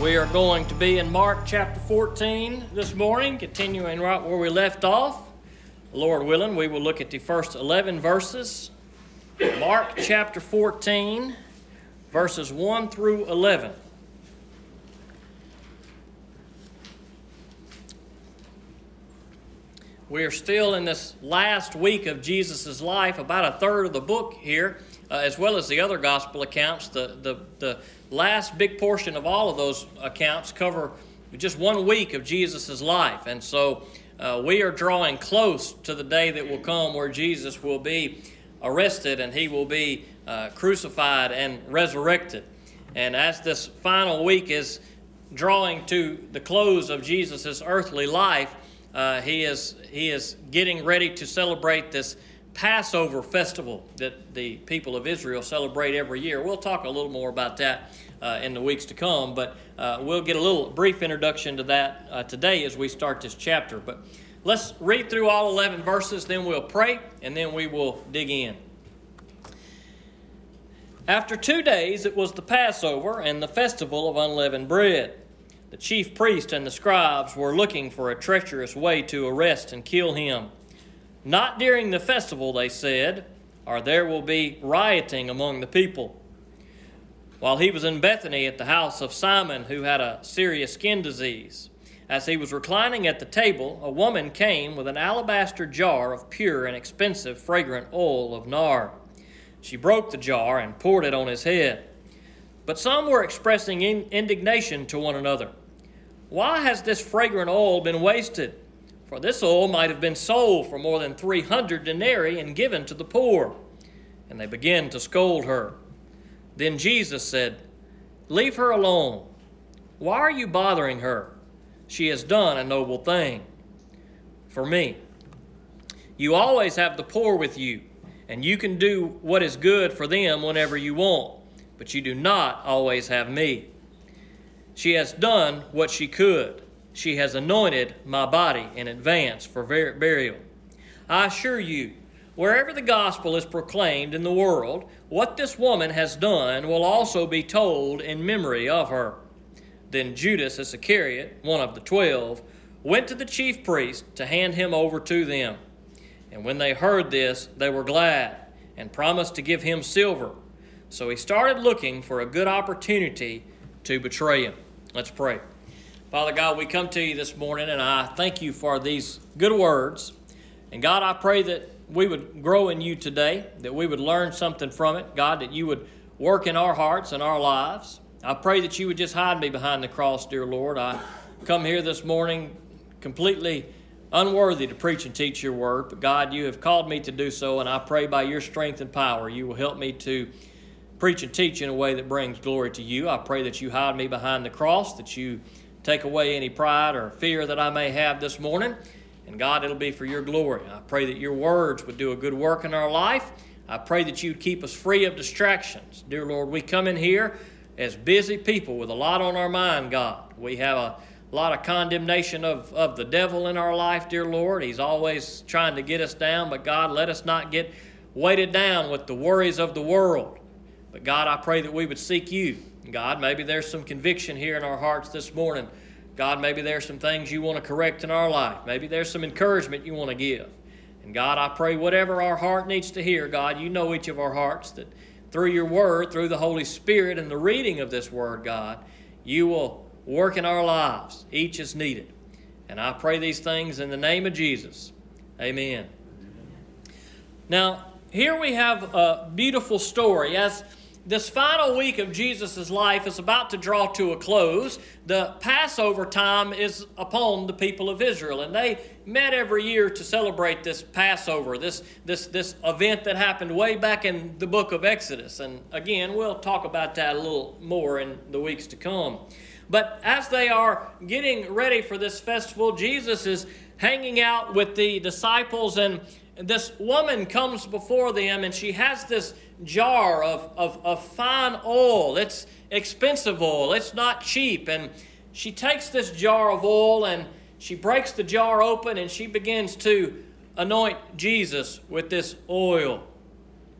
We are going to be in Mark chapter 14 this morning, continuing right where we left off. Lord willing, we will look at the first 11 verses. Mark chapter 14, verses 1 through 11. We are still in this last week of Jesus' life, about a third of the book here, uh, as well as the other gospel accounts. The, the, the last big portion of all of those accounts cover just one week of Jesus' life. And so uh, we are drawing close to the day that will come where Jesus will be arrested and he will be uh, crucified and resurrected. And as this final week is drawing to the close of Jesus' earthly life, uh, he, is, he is getting ready to celebrate this Passover festival that the people of Israel celebrate every year. We'll talk a little more about that uh, in the weeks to come, but uh, we'll get a little brief introduction to that uh, today as we start this chapter. But let's read through all 11 verses, then we'll pray, and then we will dig in. After two days, it was the Passover and the festival of unleavened bread. The chief priest and the scribes were looking for a treacherous way to arrest and kill him. Not during the festival, they said, or there will be rioting among the people. While he was in Bethany at the house of Simon, who had a serious skin disease, as he was reclining at the table, a woman came with an alabaster jar of pure and expensive fragrant oil of nard. She broke the jar and poured it on his head. But some were expressing indignation to one another. Why has this fragrant oil been wasted? For this oil might have been sold for more than 300 denarii and given to the poor. And they began to scold her. Then Jesus said, Leave her alone. Why are you bothering her? She has done a noble thing for me. You always have the poor with you, and you can do what is good for them whenever you want, but you do not always have me. She has done what she could she has anointed my body in advance for burial. I assure you, wherever the gospel is proclaimed in the world, what this woman has done will also be told in memory of her. Then Judas Iscariot, one of the twelve, went to the chief priest to hand him over to them. And when they heard this, they were glad and promised to give him silver. So he started looking for a good opportunity to betray him. Let's pray. Father God, we come to you this morning and I thank you for these good words. And God, I pray that we would grow in you today, that we would learn something from it. God, that you would work in our hearts and our lives. I pray that you would just hide me behind the cross, dear Lord. I come here this morning completely unworthy to preach and teach your word, but God, you have called me to do so, and I pray by your strength and power you will help me to preach and teach in a way that brings glory to you. I pray that you hide me behind the cross, that you take away any pride or fear that I may have this morning. And God, it'll be for your glory. I pray that your words would do a good work in our life. I pray that you'd keep us free of distractions. Dear Lord, we come in here as busy people with a lot on our mind, God. We have a lot of condemnation of, of the devil in our life, dear Lord. He's always trying to get us down, but God, let us not get weighted down with the worries of the world. But God, I pray that we would seek you God, maybe there's some conviction here in our hearts this morning. God, maybe there's some things you want to correct in our life. Maybe there's some encouragement you want to give. And God, I pray whatever our heart needs to hear, God, you know each of our hearts, that through your word, through the Holy Spirit and the reading of this word, God, you will work in our lives, each as needed. And I pray these things in the name of Jesus. Amen. Now, here we have a beautiful story. As this final week of Jesus' life is about to draw to a close. The Passover time is upon the people of Israel, and they met every year to celebrate this Passover, this, this, this event that happened way back in the book of Exodus. And again, we'll talk about that a little more in the weeks to come. But as they are getting ready for this festival, Jesus is hanging out with the disciples, and this woman comes before them, and she has this jar of, of, of fine oil. It's expensive oil, it's not cheap. And she takes this jar of oil and she breaks the jar open and she begins to anoint Jesus with this oil.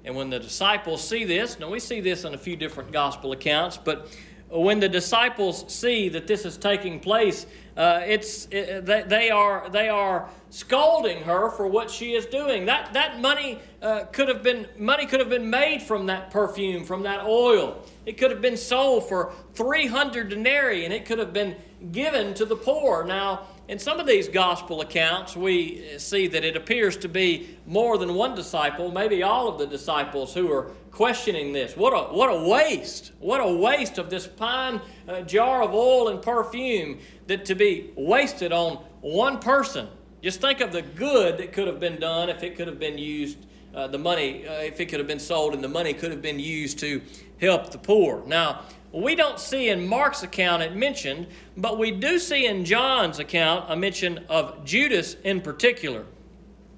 And when the disciples see this, now we see this in a few different gospel accounts, but when the disciples see that this is taking place, uh, it's it, they are they are scolding her for what she is doing. That that money uh, could have been money could have been made from that perfume, from that oil. It could have been sold for three hundred denarii, and it could have been given to the poor. Now, in some of these gospel accounts, we see that it appears to be more than one disciple, maybe all of the disciples who are questioning this. What a, what a waste! What a waste of this pine uh, jar of oil and perfume that to be wasted on one person. Just think of the good that could have been done if it could have been used, uh, the money, uh, if it could have been sold and the money could have been used to help the poor. Now, we don't see in Mark's account it mentioned, but we do see in John's account a mention of Judas in particular.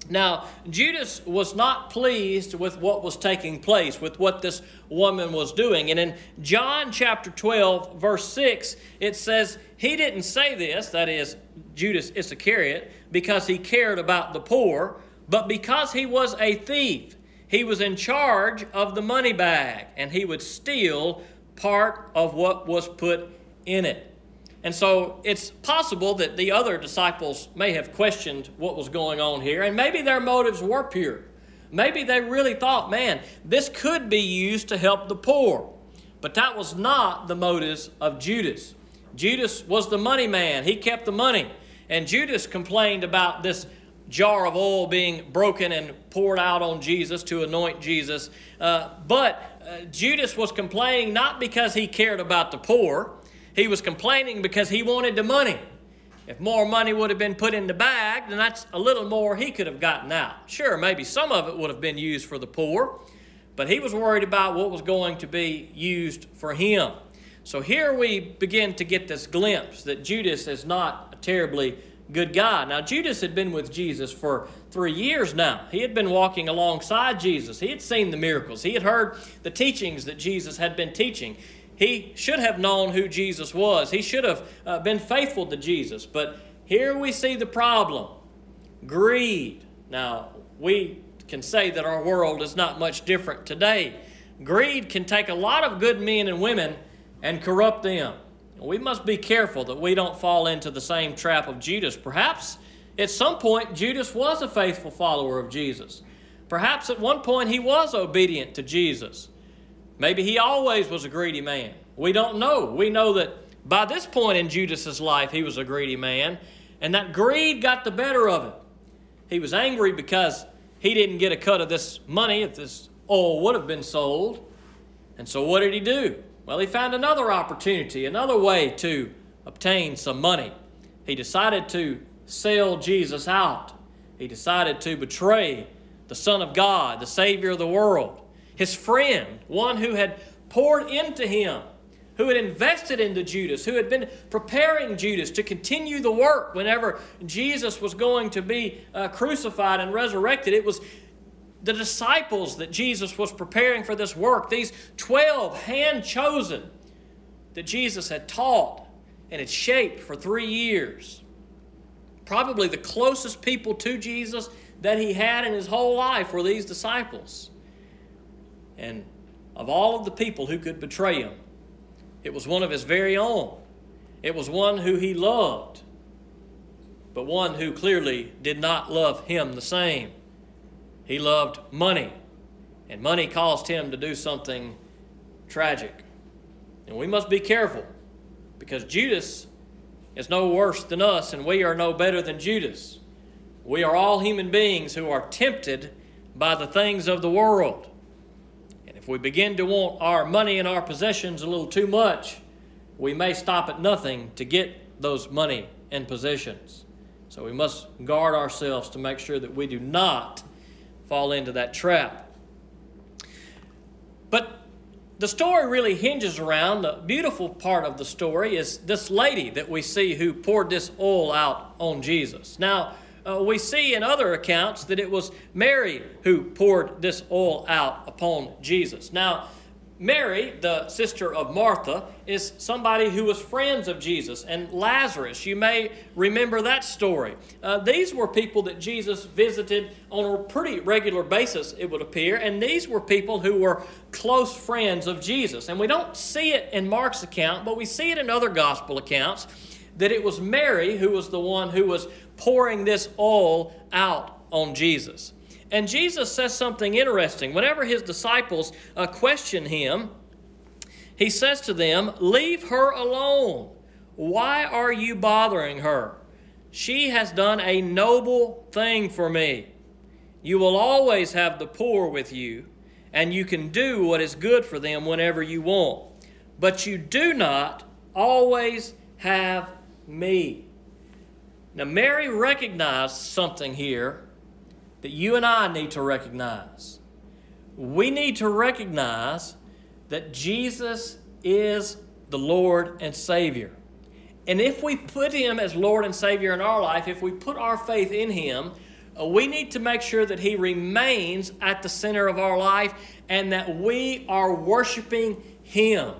Now, Judas was not pleased with what was taking place, with what this woman was doing. And in John chapter 12, verse 6, it says, He didn't say this, that is, Judas Iscariot, because he cared about the poor, but because he was a thief. He was in charge of the money bag, and he would steal part of what was put in it. And so it's possible that the other disciples may have questioned what was going on here, and maybe their motives were pure. Maybe they really thought, man, this could be used to help the poor. But that was not the motives of Judas. Judas was the money man, he kept the money. And Judas complained about this jar of oil being broken and poured out on Jesus to anoint Jesus. Uh, but uh, Judas was complaining not because he cared about the poor, he was complaining because he wanted the money. If more money would have been put in the bag, then that's a little more he could have gotten out. Sure, maybe some of it would have been used for the poor, but he was worried about what was going to be used for him. So here we begin to get this glimpse that Judas is not a terribly good guy. Now, Judas had been with Jesus for three years now. He had been walking alongside Jesus. He had seen the miracles. He had heard the teachings that Jesus had been teaching. He should have known who Jesus was. He should have uh, been faithful to Jesus. But here we see the problem greed. Now, we can say that our world is not much different today. Greed can take a lot of good men and women and corrupt them. We must be careful that we don't fall into the same trap of Judas. Perhaps at some point Judas was a faithful follower of Jesus. Perhaps at one point he was obedient to Jesus. Maybe he always was a greedy man. We don't know. We know that by this point in Judas's life he was a greedy man, and that greed got the better of him. He was angry because he didn't get a cut of this money if this oil would have been sold. And so what did he do? Well, he found another opportunity, another way to obtain some money. He decided to sell Jesus out. He decided to betray the Son of God, the Savior of the world, his friend, one who had poured into him, who had invested into Judas, who had been preparing Judas to continue the work whenever Jesus was going to be uh, crucified and resurrected. It was the disciples that Jesus was preparing for this work, these 12 hand chosen that Jesus had taught and had shaped for three years. Probably the closest people to Jesus that he had in his whole life were these disciples. And of all of the people who could betray him, it was one of his very own. It was one who he loved, but one who clearly did not love him the same. He loved money, and money caused him to do something tragic. And we must be careful because Judas is no worse than us, and we are no better than Judas. We are all human beings who are tempted by the things of the world. And if we begin to want our money and our possessions a little too much, we may stop at nothing to get those money and possessions. So we must guard ourselves to make sure that we do not fall into that trap. But the story really hinges around the beautiful part of the story is this lady that we see who poured this oil out on Jesus. Now, uh, we see in other accounts that it was Mary who poured this oil out upon Jesus. Now, Mary, the sister of Martha, is somebody who was friends of Jesus. And Lazarus, you may remember that story. Uh, these were people that Jesus visited on a pretty regular basis, it would appear. And these were people who were close friends of Jesus. And we don't see it in Mark's account, but we see it in other gospel accounts that it was Mary who was the one who was pouring this oil out on Jesus. And Jesus says something interesting. Whenever his disciples uh, question him, he says to them, Leave her alone. Why are you bothering her? She has done a noble thing for me. You will always have the poor with you, and you can do what is good for them whenever you want. But you do not always have me. Now, Mary recognized something here that you and I need to recognize. We need to recognize that Jesus is the Lord and Savior. And if we put Him as Lord and Savior in our life, if we put our faith in Him, uh, we need to make sure that He remains at the center of our life and that we are worshiping Him.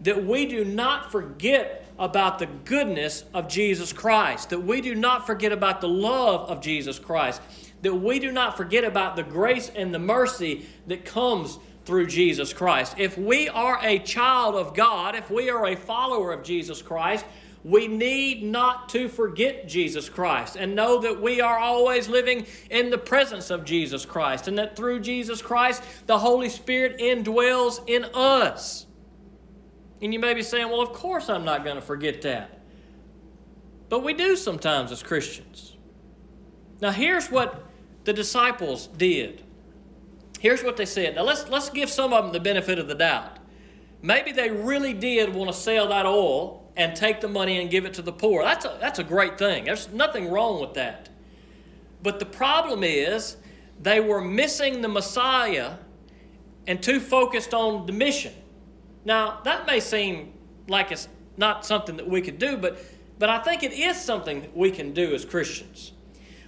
That we do not forget about the goodness of Jesus Christ, that we do not forget about the love of Jesus Christ, that we do not forget about the grace and the mercy that comes through Jesus Christ. If we are a child of God, if we are a follower of Jesus Christ, we need not to forget Jesus Christ and know that we are always living in the presence of Jesus Christ and that through Jesus Christ, the Holy Spirit indwells in us. And you may be saying, well, of course I'm not going to forget that. But we do sometimes as Christians. Now, here's what the disciples did. Here's what they said. Now let's let's give some of them the benefit of the doubt. Maybe they really did want to sell that oil and take the money and give it to the poor. That's a, that's a great thing. There's nothing wrong with that. But the problem is they were missing the Messiah and too focused on the mission. Now, that may seem like it's not something that we could do, but, but I think it is something that we can do as Christians.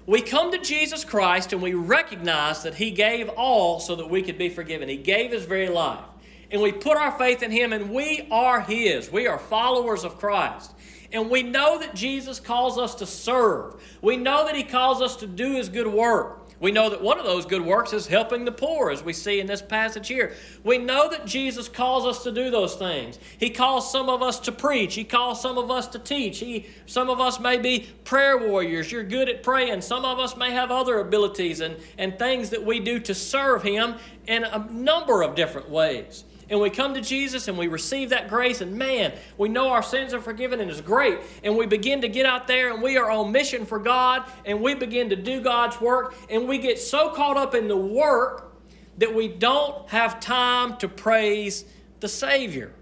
We come to Jesus Christ and we recognize that He gave all so that we could be forgiven. He gave His very life. And we put our faith in Him and we are His. We are followers of Christ. And we know that Jesus calls us to serve. We know that He calls us to do His good work. We know that one of those good works is helping the poor, as we see in this passage here. We know that Jesus calls us to do those things. He calls some of us to preach. He calls some of us to teach. He, some of us may be prayer warriors. You're good at praying. Some of us may have other abilities and, and things that we do to serve Him in a number of different ways and we come to Jesus and we receive that grace, and man, we know our sins are forgiven and it's great. And we begin to get out there and we are on mission for God and we begin to do God's work, and we get so caught up in the work that we don't have time to praise the Savior.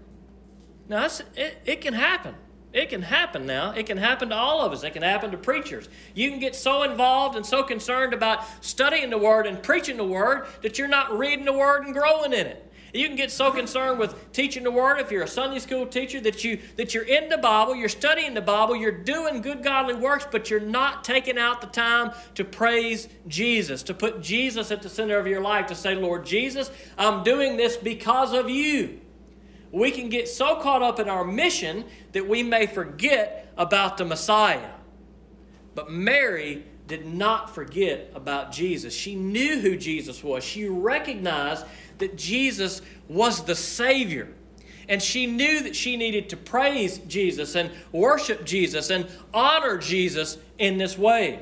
Now, it, it can happen. It can happen now. It can happen to all of us. It can happen to preachers. You can get so involved and so concerned about studying the Word and preaching the Word that you're not reading the Word and growing in it. You can get so concerned with teaching the word if you're a Sunday school teacher that you that you're in the Bible, you're studying the Bible, you're doing good godly works, but you're not taking out the time to praise Jesus, to put Jesus at the center of your life, to say, Lord Jesus, I'm doing this because of you. We can get so caught up in our mission that we may forget about the Messiah. But Mary did not forget about Jesus. She knew who Jesus was. She recognized that Jesus was the Savior. And she knew that she needed to praise Jesus and worship Jesus and honor Jesus in this way.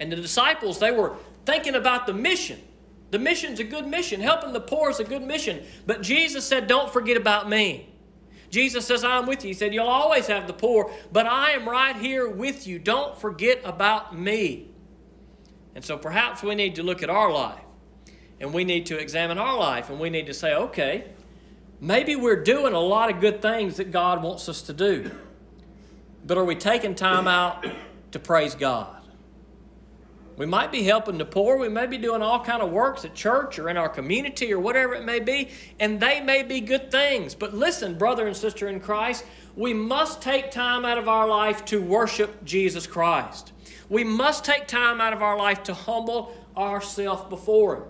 And the disciples, they were thinking about the mission. The mission's a good mission. Helping the poor is a good mission. But Jesus said, Don't forget about me. Jesus says, I'm with you. He said, You'll always have the poor, but I am right here with you. Don't forget about me. And so perhaps we need to look at our life and we need to examine our life and we need to say, okay, maybe we're doing a lot of good things that God wants us to do. But are we taking time out to praise God? We might be helping the poor. We may be doing all kind of works at church or in our community or whatever it may be, and they may be good things. But listen, brother and sister in Christ, we must take time out of our life to worship Jesus Christ. We must take time out of our life to humble ourselves before Him.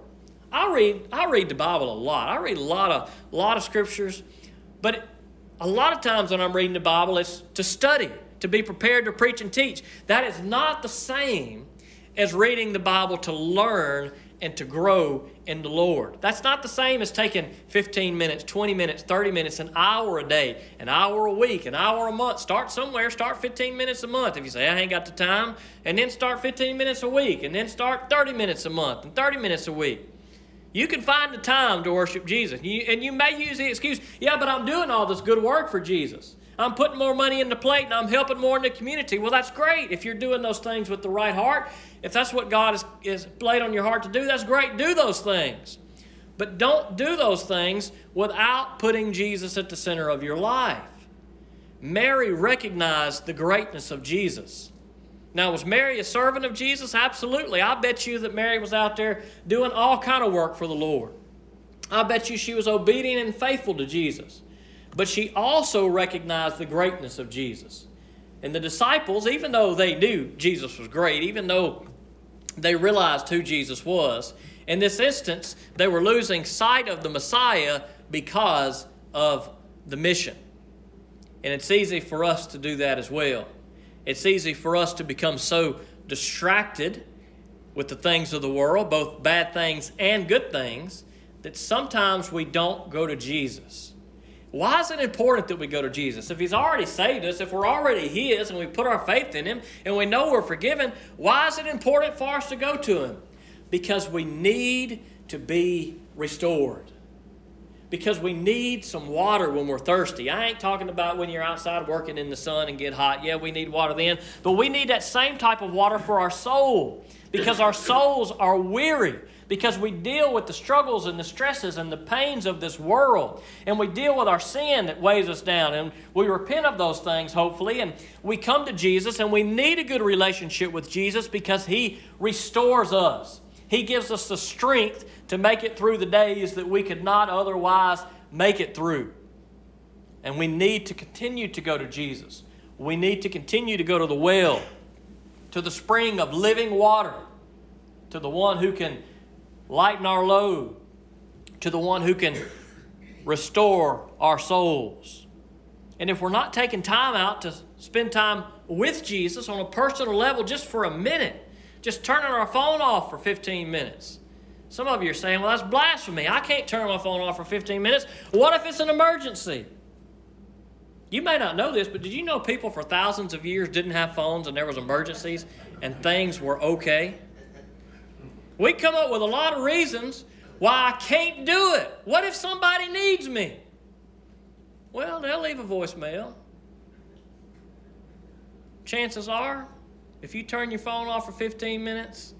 I read I read the Bible a lot. I read a lot of a lot of scriptures, but a lot of times when I'm reading the Bible, it's to study, to be prepared to preach and teach. That is not the same as reading the Bible to learn and to grow in the Lord. That's not the same as taking 15 minutes, 20 minutes, 30 minutes, an hour a day, an hour a week, an hour a month. Start somewhere, start 15 minutes a month. If you say, I ain't got the time, and then start 15 minutes a week, and then start 30 minutes a month, and 30 minutes a week. You can find the time to worship Jesus. You, and you may use the excuse, yeah, but I'm doing all this good work for Jesus. I'm putting more money in the plate and I'm helping more in the community. Well, that's great if you're doing those things with the right heart. If that's what God has, has laid on your heart to do, that's great. Do those things. But don't do those things without putting Jesus at the center of your life. Mary recognized the greatness of Jesus. Now, was Mary a servant of Jesus? Absolutely. I bet you that Mary was out there doing all kind of work for the Lord. I bet you she was obedient and faithful to Jesus. But she also recognized the greatness of Jesus. And the disciples, even though they knew Jesus was great, even though they realized who Jesus was, in this instance, they were losing sight of the Messiah because of the mission. And it's easy for us to do that as well. It's easy for us to become so distracted with the things of the world, both bad things and good things, that sometimes we don't go to Jesus. Why is it important that we go to Jesus? If He's already saved us, if we're already His and we put our faith in Him and we know we're forgiven, why is it important for us to go to Him? Because we need to be restored. Because we need some water when we're thirsty. I ain't talking about when you're outside working in the sun and get hot. Yeah, we need water then. But we need that same type of water for our soul because our souls are weary because we deal with the struggles and the stresses and the pains of this world. And we deal with our sin that weighs us down. And we repent of those things, hopefully. And we come to Jesus, and we need a good relationship with Jesus because He restores us. He gives us the strength to make it through the days that we could not otherwise make it through. And we need to continue to go to Jesus. We need to continue to go to the well, to the spring of living water, to the one who can lighten our load, to the one who can restore our souls. And if we're not taking time out to spend time with Jesus on a personal level just for a minute, just turning our phone off for 15 minutes. Some of you are saying, well, that's blasphemy. I can't turn my phone off for 15 minutes. What if it's an emergency? You may not know this, but did you know people for thousands of years didn't have phones and there was emergencies and things were okay? We come up with a lot of reasons why I can't do it. What if somebody needs me? Well, they'll leave a voicemail. Chances are, if you turn your phone off for 15 minutes,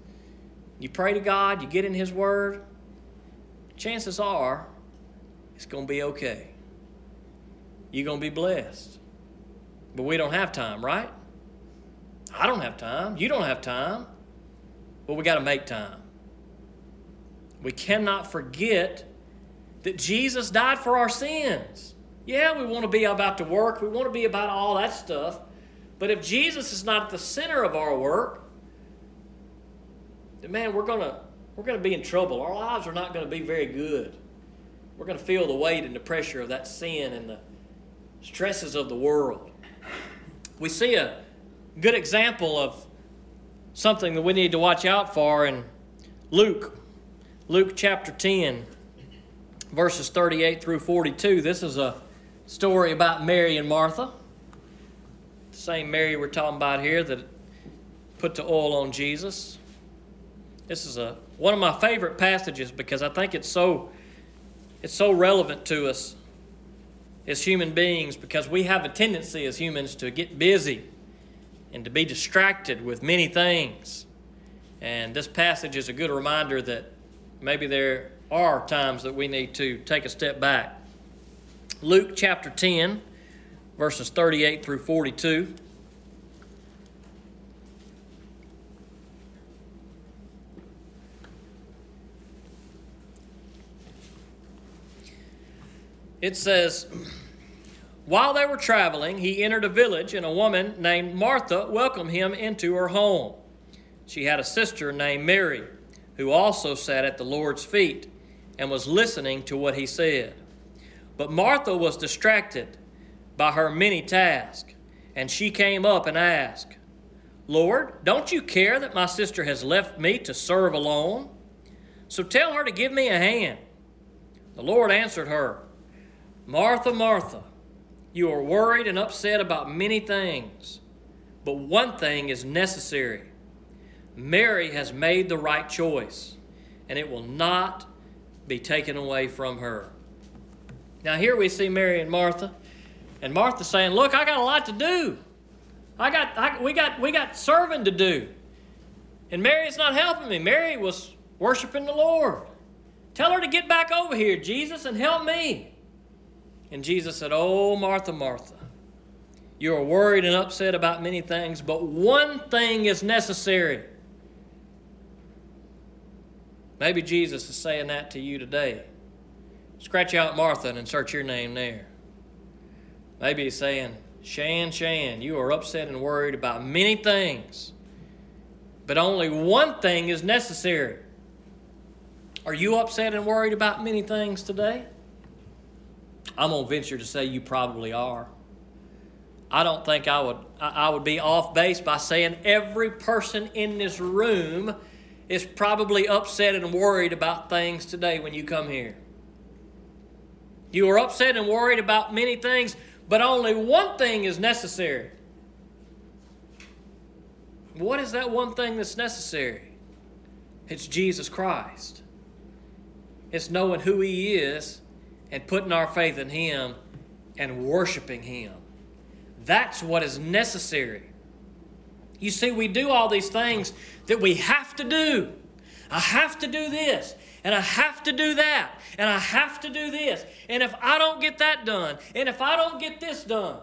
you pray to God, you get in His Word, chances are it's going to be okay. You're going to be blessed. But we don't have time, right? I don't have time. You don't have time. But we got to make time. We cannot forget that Jesus died for our sins. Yeah, we want to be about the work, we want to be about all that stuff. But if Jesus is not at the center of our work, then man, we're gonna we're gonna be in trouble. Our lives are not gonna be very good. We're gonna feel the weight and the pressure of that sin and the stresses of the world. We see a good example of something that we need to watch out for in Luke Luke chapter 10, verses 38 through 42. This is a story about Mary and Martha. The same Mary we're talking about here that put the oil on Jesus. This is a one of my favorite passages because I think it's so it's so relevant to us as human beings because we have a tendency as humans to get busy and to be distracted with many things. And this passage is a good reminder that maybe there are times that we need to take a step back. Luke chapter 10, verses 38 through 42. It says, While they were traveling, he entered a village, and a woman named Martha welcomed him into her home. She had a sister named Mary who also sat at the Lord's feet and was listening to what he said. But Martha was distracted by her many tasks, and she came up and asked, Lord, don't you care that my sister has left me to serve alone? So tell her to give me a hand. The Lord answered her, Martha, Martha, you are worried and upset about many things, but one thing is necessary. Mary has made the right choice, and it will not be taken away from her. Now, here we see Mary and Martha, and Martha saying, Look, I got a lot to do. I got, I, we, got, we got serving to do. And Mary's not helping me. Mary was worshiping the Lord. Tell her to get back over here, Jesus, and help me. And Jesus said, Oh, Martha, Martha, you are worried and upset about many things, but one thing is necessary. Maybe Jesus is saying that to you today. Scratch out Martha and insert your name there. Maybe he's saying, Shan, Shan, you are upset and worried about many things, but only one thing is necessary. Are you upset and worried about many things today? I'm going to venture to say you probably are. I don't think I would I would be off base by saying every person in this room is probably upset and worried about things today when you come here. You are upset and worried about many things, but only one thing is necessary. What is that one thing that's necessary? It's Jesus Christ. It's knowing who He is and putting our faith in Him and worshiping Him. That's what is necessary. You see, we do all these things that we have to do. I have to do this, and I have to do that, and I have to do this. And if I don't get that done, and if I don't get this done,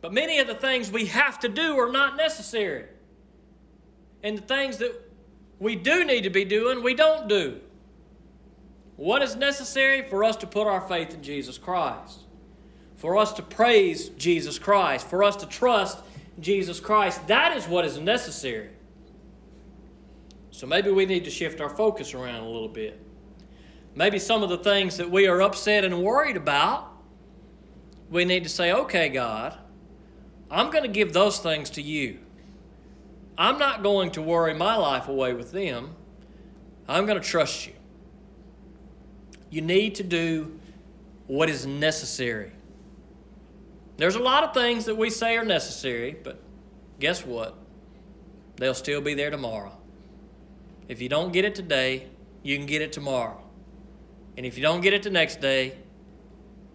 but many of the things we have to do are not necessary. And the things that we do need to be doing, we don't do. What is necessary for us to put our faith in Jesus Christ? For us to praise Jesus Christ, for us to trust Jesus Christ. That is what is necessary. So maybe we need to shift our focus around a little bit. Maybe some of the things that we are upset and worried about, we need to say, okay, God, I'm going to give those things to you. I'm not going to worry my life away with them. I'm going to trust you. You need to do what is necessary. There's a lot of things that we say are necessary, but guess what? They'll still be there tomorrow. If you don't get it today, you can get it tomorrow. And if you don't get it the next day,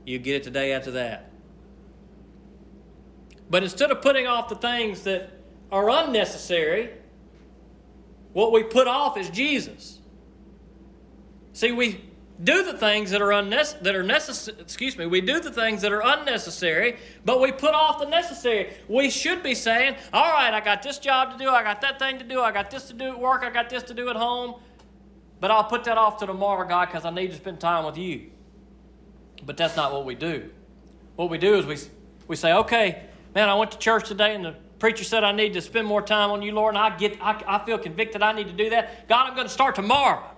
you get it the day after that. But instead of putting off the things that are unnecessary, what we put off is Jesus. See, we do the things that are unnecessary that are necessary excuse me we do the things that are unnecessary but we put off the necessary. We should be saying all right i got this job to do i got that thing to do i got this to do at work i got this to do at home but i'll put that off to tomorrow god because i need to spend time with you. But that's not what we do. What we do is we, we say okay man i went to church today and the preacher said i need to spend more time on you lord and i get i, I feel convicted i need to do that. God i'm going to start tomorrow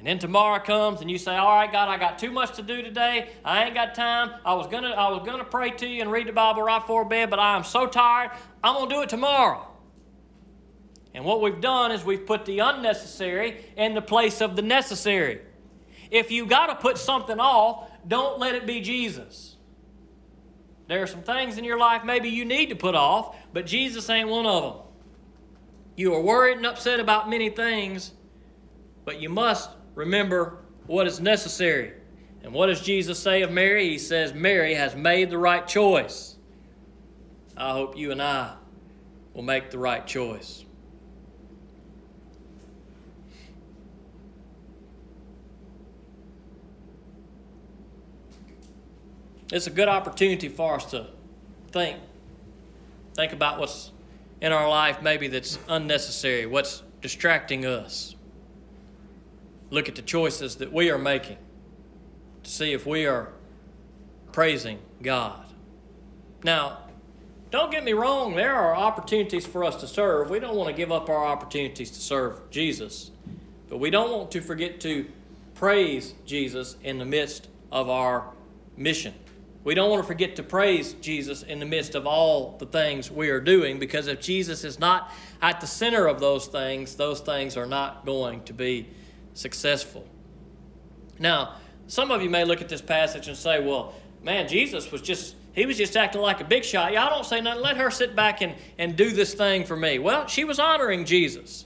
and then tomorrow comes and you say, All right, God, I got too much to do today. I ain't got time. I was gonna I was gonna pray to you and read the Bible right before bed, but I am so tired, I'm gonna do it tomorrow. And what we've done is we've put the unnecessary in the place of the necessary. If you got to put something off, don't let it be Jesus. There are some things in your life maybe you need to put off, but Jesus ain't one of them. You are worried and upset about many things, but you must remember what is necessary. And what does Jesus say of Mary? He says, Mary has made the right choice. I hope you and I will make the right choice. It's a good opportunity for us to think. Think about what's in our life maybe that's unnecessary, what's distracting us look at the choices that we are making to see if we are praising God. Now, don't get me wrong, there are opportunities for us to serve. We don't want to give up our opportunities to serve Jesus. But we don't want to forget to praise Jesus in the midst of our mission. We don't want to forget to praise Jesus in the midst of all the things we are doing because if Jesus is not at the center of those things, those things are not going to be successful. Now, some of you may look at this passage and say, well, man, Jesus was just he was just acting like a big shot. Y'all don't say nothing. Let her sit back and, and do this thing for me. Well, she was honoring Jesus.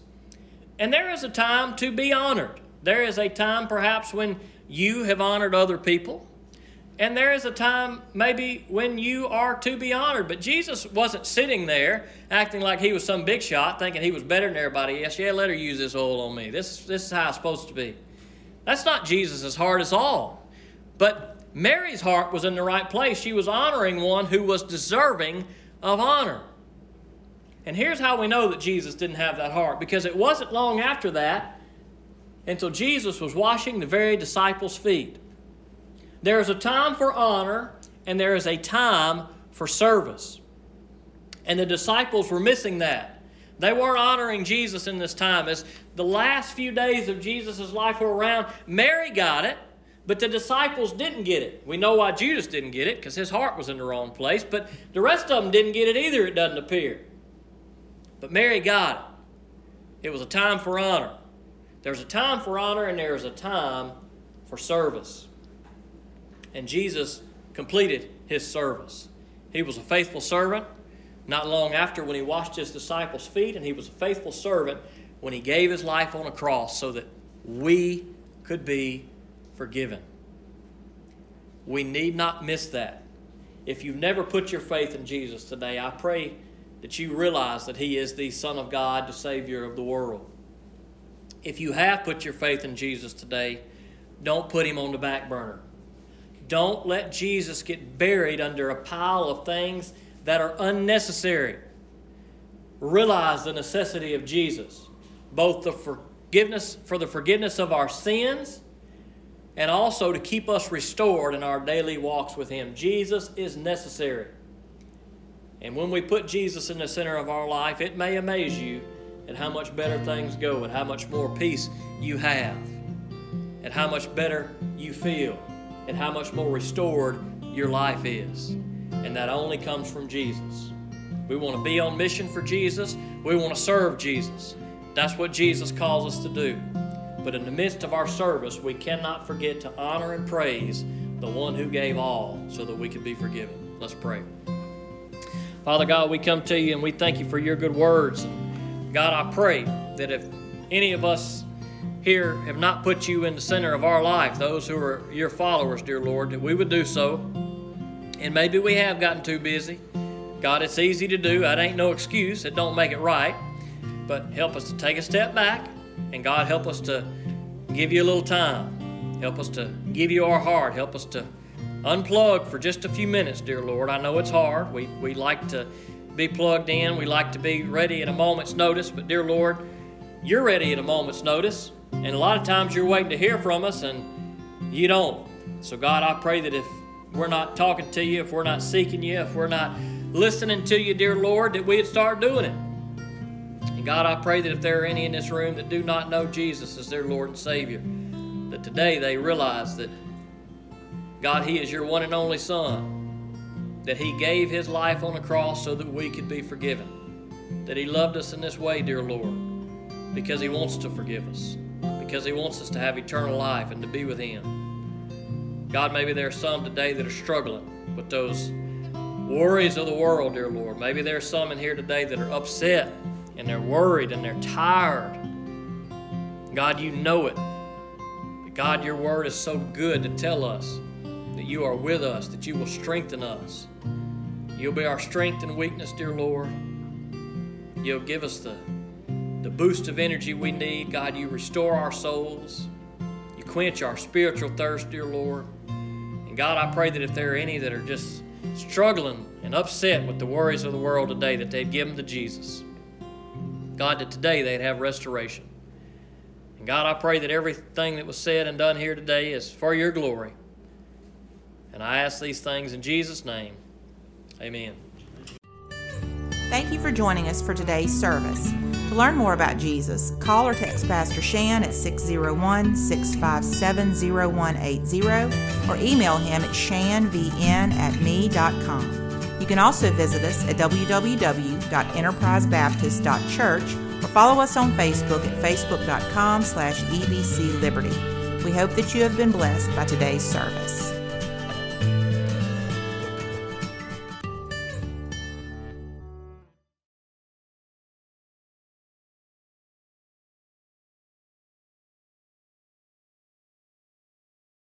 And there is a time to be honored. There is a time perhaps when you have honored other people. And there is a time maybe when you are to be honored. But Jesus wasn't sitting there acting like he was some big shot, thinking he was better than everybody else. Yeah, let her use this oil on me. This, this is how it's supposed to be. That's not Jesus' heart at all. But Mary's heart was in the right place. She was honoring one who was deserving of honor. And here's how we know that Jesus didn't have that heart because it wasn't long after that until Jesus was washing the very disciples' feet. There is a time for honor and there is a time for service. And the disciples were missing that. They weren't honoring Jesus in this time. As the last few days of Jesus' life were around, Mary got it, but the disciples didn't get it. We know why Judas didn't get it because his heart was in the wrong place, but the rest of them didn't get it either, it doesn't appear. But Mary got it. It was a time for honor. There's a time for honor and there's a time for service. And Jesus completed his service. He was a faithful servant not long after when he washed his disciples' feet, and he was a faithful servant when he gave his life on a cross so that we could be forgiven. We need not miss that. If you've never put your faith in Jesus today, I pray that you realize that He is the Son of God, the Savior of the world. If you have put your faith in Jesus today, don't put Him on the back burner. Don't let Jesus get buried under a pile of things that are unnecessary. Realize the necessity of Jesus, both the forgiveness for the forgiveness of our sins and also to keep us restored in our daily walks with Him. Jesus is necessary. And when we put Jesus in the center of our life, it may amaze you at how much better things go, and how much more peace you have, and how much better you feel, and how much more restored your life is. And that only comes from Jesus. We want to be on mission for Jesus, we want to serve Jesus. That's what Jesus calls us to do. But in the midst of our service, we cannot forget to honor and praise the one who gave all so that we could be forgiven. Let's pray. Father God, we come to you and we thank you for your good words. God, I pray that if any of us here have not put you in the center of our life, those who are your followers, dear Lord, that we would do so. And maybe we have gotten too busy. God, it's easy to do. That ain't no excuse. It don't make it right. But help us to take a step back. And God, help us to give you a little time. Help us to give you our heart. Help us to unplug for just a few minutes, dear Lord. I know it's hard. We, we like to be plugged in, we like to be ready at a moment's notice, but dear Lord, you're ready at a moment's notice. And a lot of times you're waiting to hear from us and you don't. So, God, I pray that if we're not talking to you, if we're not seeking you, if we're not listening to you, dear Lord, that we'd start doing it. And God, I pray that if there are any in this room that do not know Jesus as their Lord and Savior, that today they realize that God, He is your one and only Son, that He gave His life on the cross so that we could be forgiven, that He loved us in this way, dear Lord, because He wants to forgive us, because He wants us to have eternal life and to be with Him. God, maybe there are some today that are struggling with those worries of the world, dear Lord. Maybe there are some in here today that are upset and they're worried and they're tired. God, you know it. But God, your word is so good to tell us that you are with us, that you will strengthen us. You'll be our strength and weakness, dear Lord. You'll give us the, the boost of energy we need. God, you restore our souls. You quench our spiritual thirst, dear Lord. And God, I pray that if there are any that are just struggling and upset with the worries of the world today, that they'd give them to Jesus. God, that today they'd have restoration. And God, I pray that everything that was said and done here today is for your glory. And I ask these things in Jesus' name. Amen. Thank you for joining us for today's service. To learn more about Jesus, call or text Pastor Shan at 601 657 0180 or email him at shanvn at me.com. You can also visit us at www.enterprisebaptist.church or follow us on Facebook at facebook.com slash ebcliberty. We hope that you have been blessed by today's service.